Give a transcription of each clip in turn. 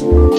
Bye.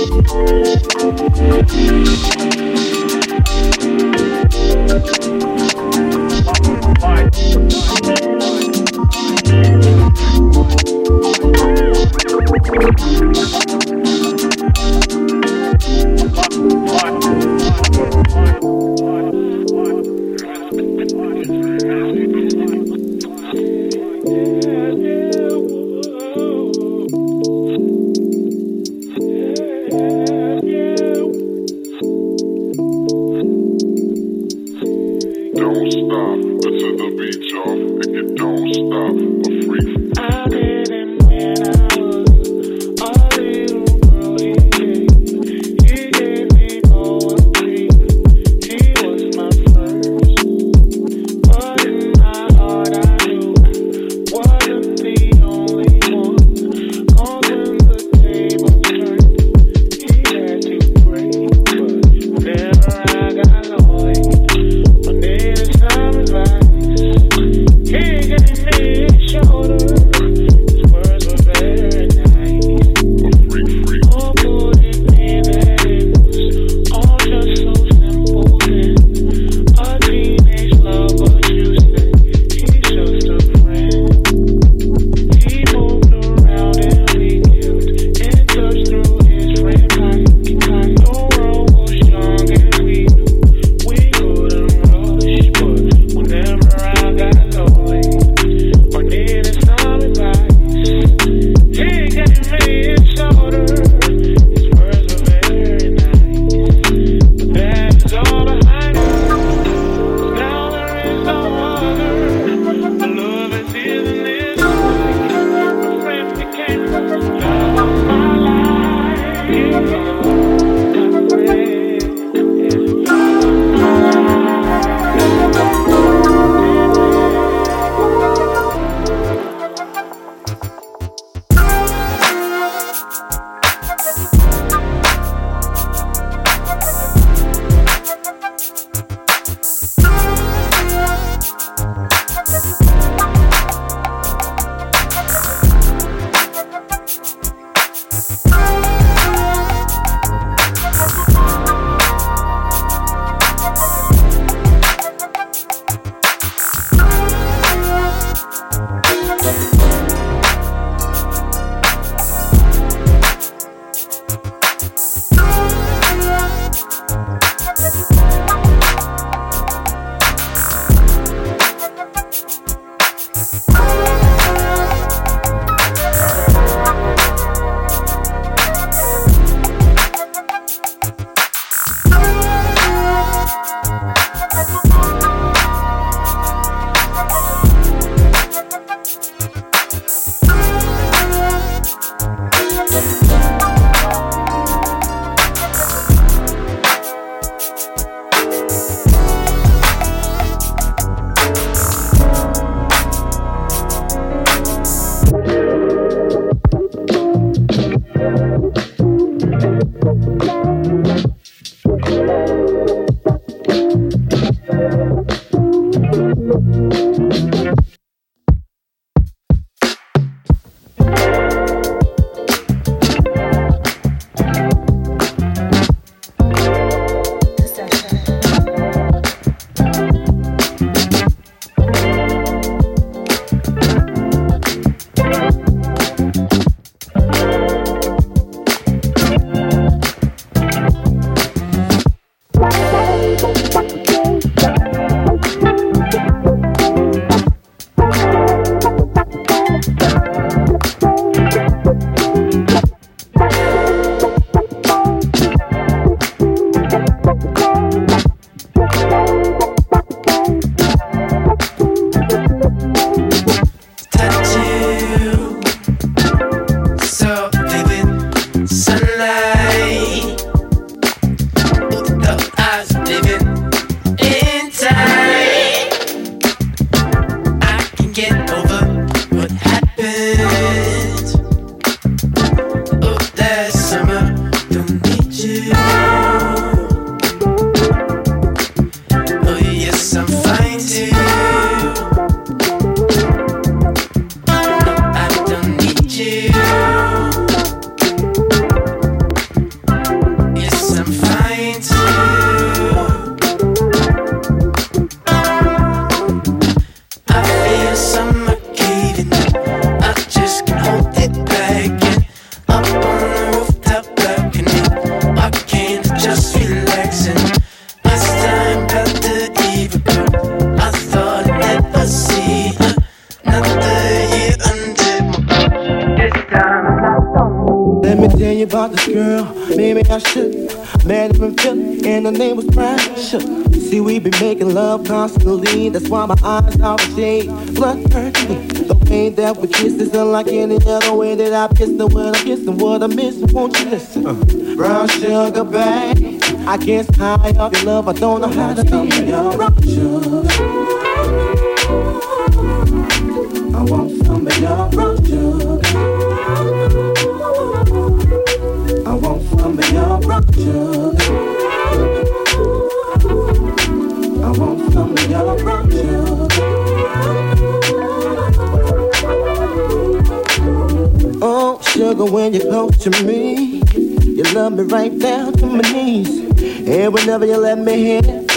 About this girl. Maybe I should. Met him in Philly, and the name was Brian See, we be making love constantly. That's why my eyes are shade bloodthirsty. The way that we kiss is unlike any other way that I kiss the when I'm kissing what I miss. Won't you listen? Uh, brown sugar, babe. I can't high off your love. I don't know how to be your brown sugar. I want some of your brown sugar. Want oh, sugar when you're close to me, you love me right down to my knees. And whenever you let me hit it,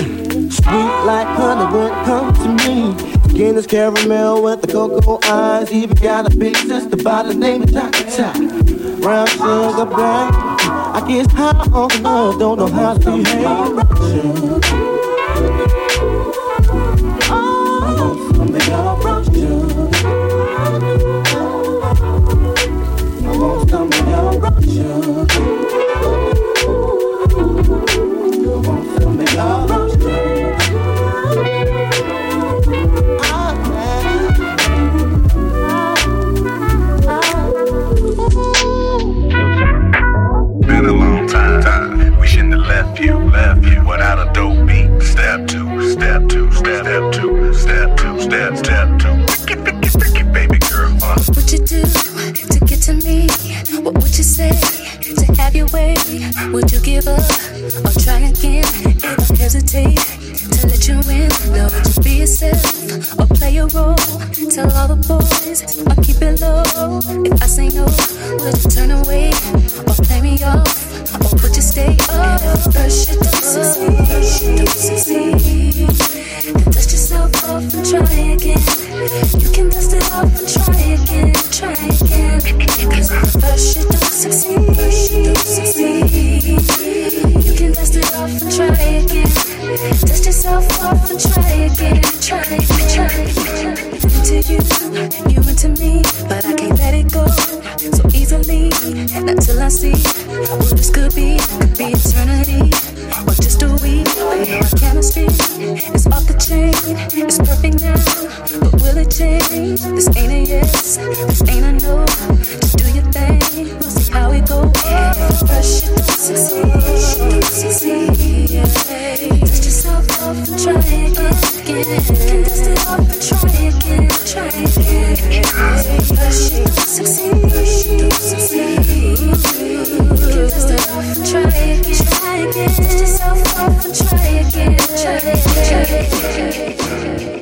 sweet like honey it comes to me. Skin is caramel with the cocoa eyes. Even got a big sister by the name of Chocolate Brown sugar, brown. I guess high on love, don't know how to behave. Oh. I have your way? Would you give up or try again? If I hesitate to let you in, no, just be yourself or play a role. Tell all the boys or keep it low. If I say no, would you turn away or play me off? Or would you stay up? First you don't first you don't succeed. Then dust yourself off and try again. You can dust it off and try again, try again. Cause first you first you don't succeed. You can dust it off and try again. Dust yourself off and try again, try, try. Into you, me, but I can't let it go so easily. I see what this could be, could be eternity or just a week. Our chemistry is it change? This ain't a yes, this ain't a no. Just do your thing, we'll see how it goes. You don't succeed, succeed. Dust yourself off and try again. Can dust it off and try again, try again. You don't succeed, succeed. Can dust it off and try again, try again. Dust yourself off and try again, try again, try again.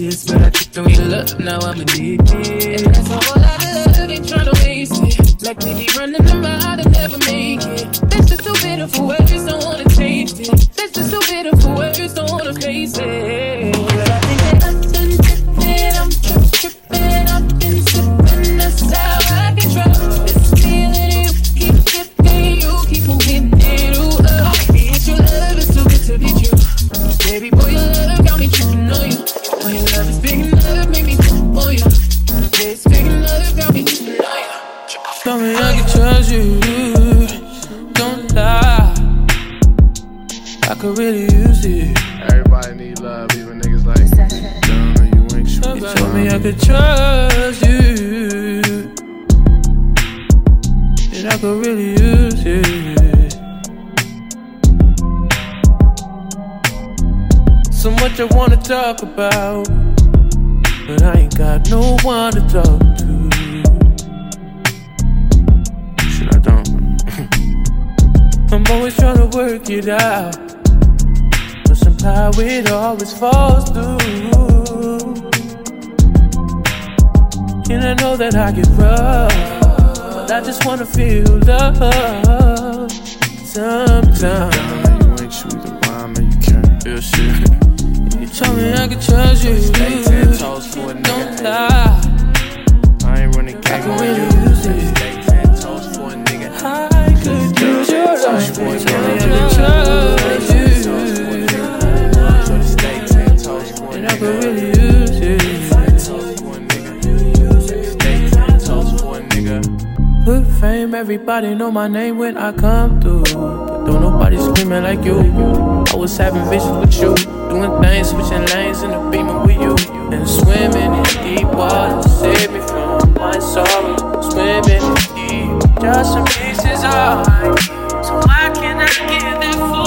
this, but I tripped on your love, now I'm addicted. And that's a whole lot of love, ain't tryna waste it. Like we be running them out and never make it. That's just too bitter for words, So much I wanna talk about, but I ain't got no one to talk to. Shit, I don't. I'm always trying to work it out. But somehow it always falls through. And I know that I get rough. But I just wanna feel love. Sometimes. You ain't sweet the rhyme and you can't feel shit. Told me I can trust you. Stay ten toes for a Don't lie. I ain't running I game on really you. use it. Stay ten toes for a nigga. I could use your love. Me I could trust you. Shorty, stay for a And I could nigga. really use it. Ten toes for a nigga. Stay ten toes for a nigga. Good fame, everybody know my name when I come through. Screaming like you. I was having visions with you, doing things, switching lanes in the beamer with you. And swimming in deep water save me from my sorrow. Swimming in deep, just some pieces of mine. So why can't I get that full?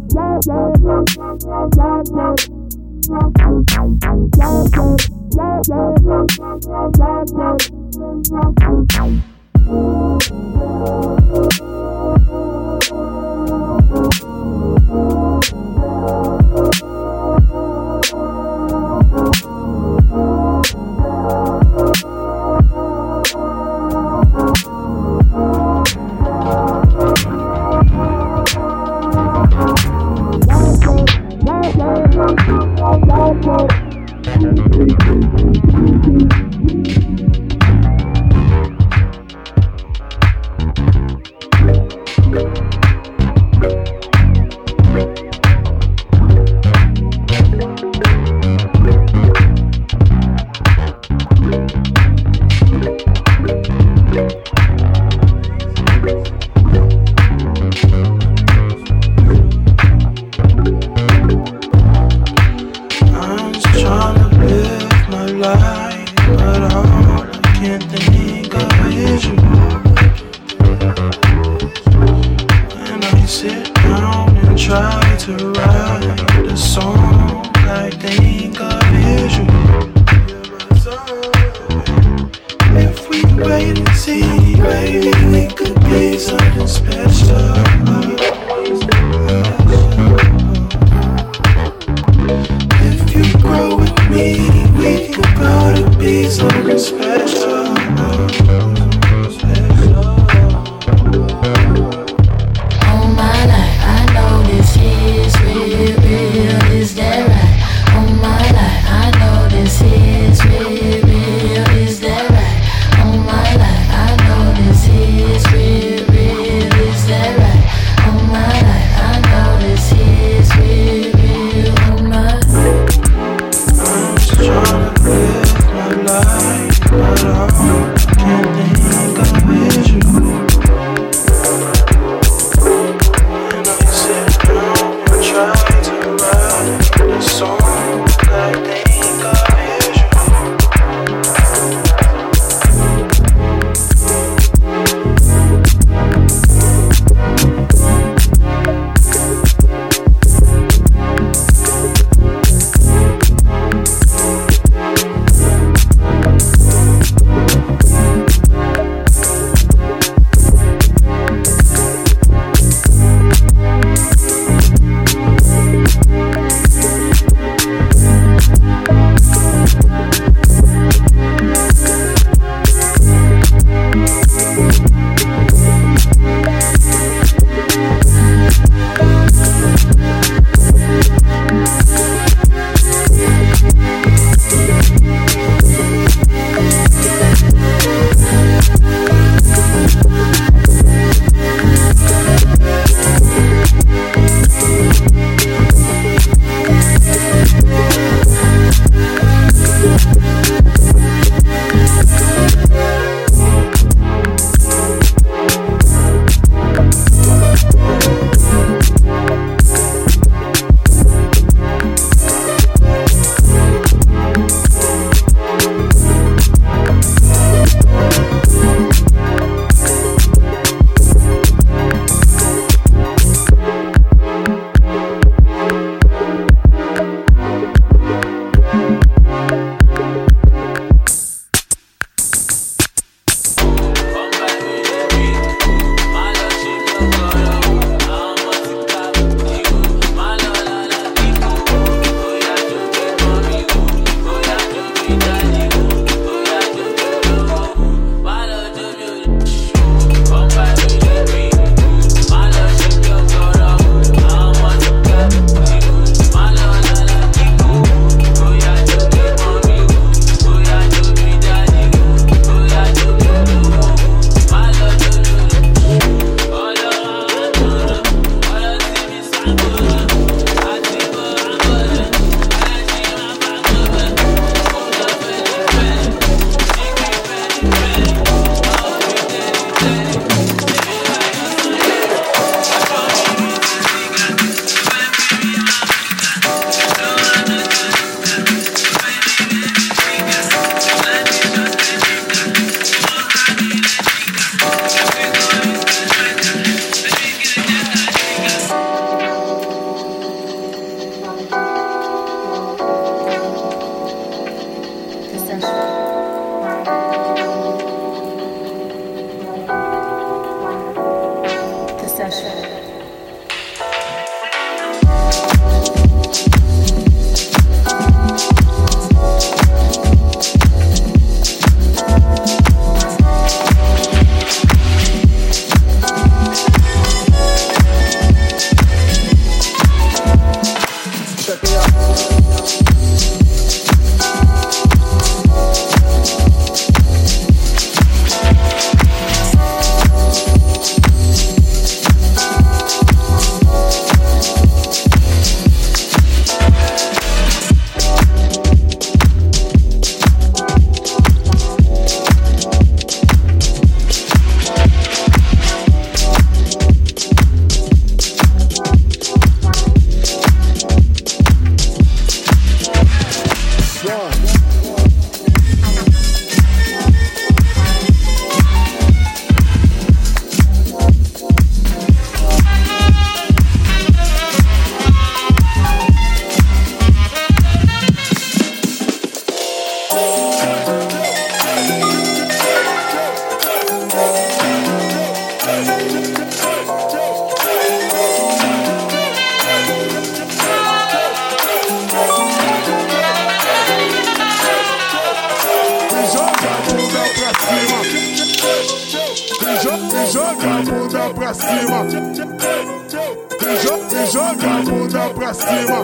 cima.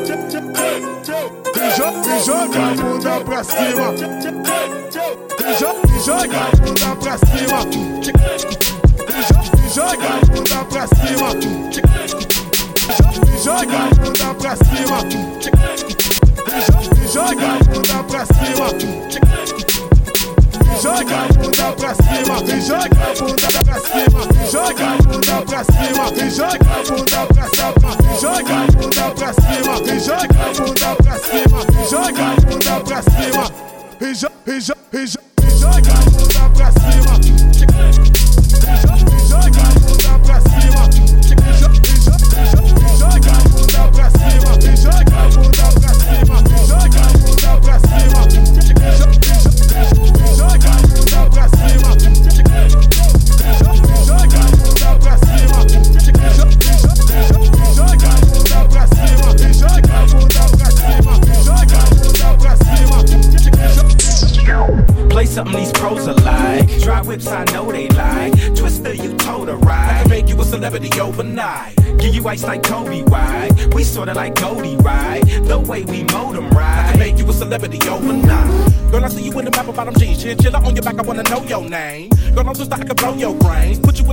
Mijou, mijou, vamos pra cima. Cima, e joga, e joga, e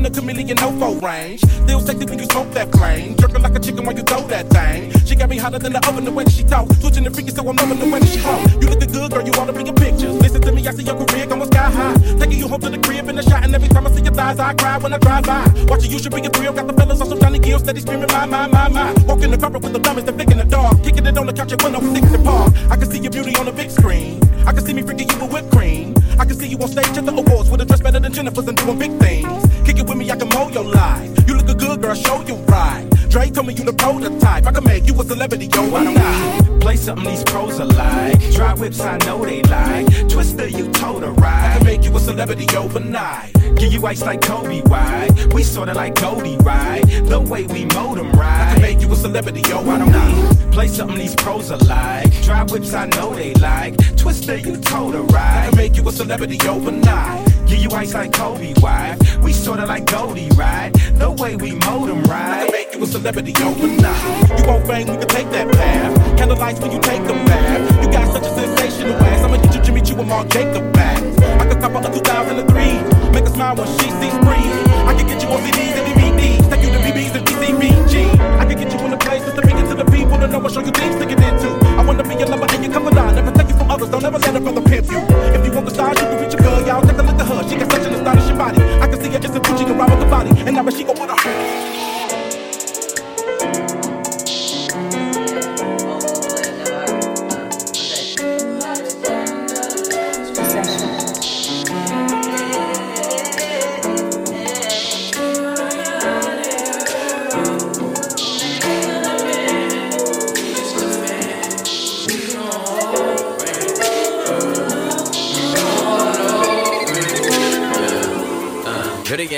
the chameleon no range. Still sexy when you smoke that flame. Jerking like a chicken while you throw that thing. She got me hotter than the oven the way she talk. Switching the freaky, so I'm loving the way she walk. You looking good, girl, you to be a picture. Listen to I see your career going sky high. Taking you home to the crib in the shot, and every time I see your thighs, I cry when I drive by. Watching you should be a thrill. Got the fellas on some Johnny Gill, steady screaming, my, my, my, my. Walking the carpet with the diamonds, they're in the dark. Kicking it on the couch at 106 & Park. I can see your beauty on the big screen. I can see me freaking you with whipped cream. I can see you on stage at the awards with a dress better than Jennifer's and doing big things. Kick it with me, I can mow your life. You look a good girl, show you right. Dre told me you the prototype. I can make you a celebrity, yo, why not? Play something these pros are like. Dry whips, I know they like. Twister, you told a ride. I can make you a celebrity overnight. Give you ice like Kobe, right? We sorta like Cody, right? The way we mold them, right? I can make you a celebrity, yo, why not? Play something these pros are like. Dry whips, I know they like. Twister, you told ride. I can make you a celebrity overnight. Give you ice like Kobe, right? We sorta like Goldie, right? The way we mold them, right? I can make you a celebrity overnight. You want fame, we can take that path. Candle lights when you take a bath. You got such a sensational ass. I'ma get you Jimmy Choo and Marc Jacob back. I can cop a 2003. Make a smile when she sees breeze. I can get you on CDs and DVDs. Take you to BBs and BCBG. I can get you in the place to bring it to the people to know what show you things to get into. I wanna be your lover and you come alive. Never take you Don't ever let a brother pimp you. If you want the stars, you can reach a girl, y'all. Take a look at her. She got such an astonishing body. I can see her just a Gucci with the body. And now she gon' put her. Dirty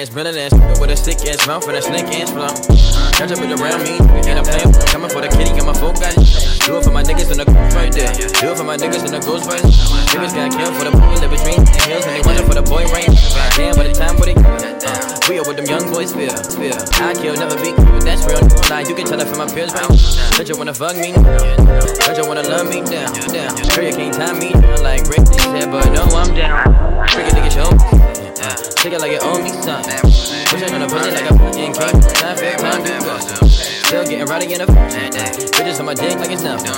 ass, brilliant ass, with a stick ass mouth and a snake ass flow. Catch up with around me, and I'm playing, coming for the kitty, got my folk got Do it for my niggas in the ghost right there. Do it for my niggas in the ghost right there. Niggas got killed for the boy live between the hills, and they running for the boy rain. Damn, by the time for the uh, we are what them young boys feel, feel. I kill, never be but that's real. Nah, you can tell it from my peers, right? Heard you wanna fuck me, heard you wanna love me down, down. Heard you can't tie me down like Rick said, but no, I'm down. Freaking nigga show. Uh, take it like it owe me something. Pushing on the pussy like a fucking king. Time for time to go. Still getting rowdy in the Bitches on my dick like it's nothing.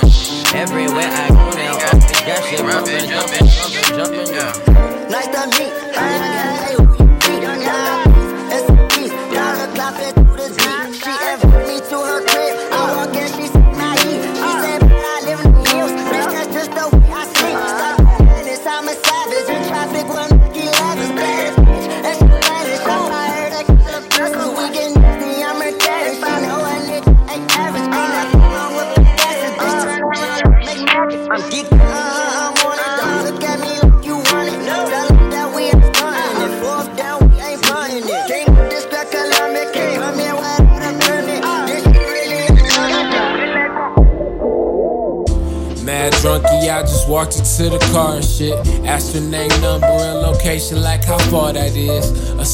Everywhere I go now, always got shit bumping, jumping, jumping, jumping. Nice to meet. Hey, we beat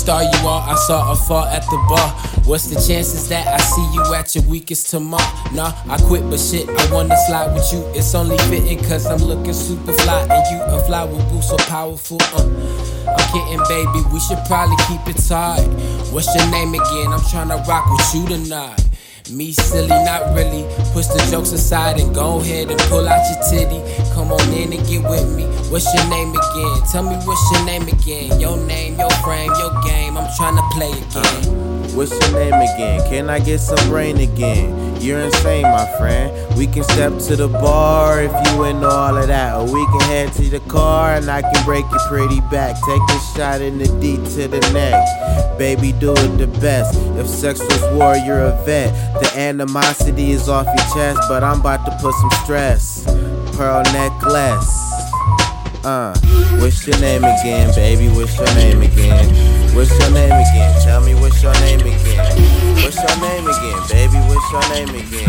star you are, I saw a fall at the bar. What's the chances that I see you at your weakest tomorrow? Nah, I quit, but shit, I wanna slide with you. It's only fitting cause I'm looking super fly and you a fly with boots so powerful. Uh. I'm kidding, baby, we should probably keep it tight. What's your name again? I'm tryna rock with you tonight. Me silly, not really. Push the jokes aside and go ahead and pull out your titty. Come on in and get with me. What's your name again? Tell me what's your name again. Your name, your frame, your game. I'm trying to play again. Uh, what's your name again? Can I get some rain again? You're insane, my friend. We can step to the bar if you into all of that. Or we can head to the car and I can break your pretty back. Take a shot in the D to the neck. Baby, do it the best. If sex was war, you're a vet. The animosity is off your chest, but I'm about to put some stress. Pearl necklace. Uh, what's your name again, baby? What's your name again? What's your name again? Tell me what's your name again. What's your name again, baby? What's your name again?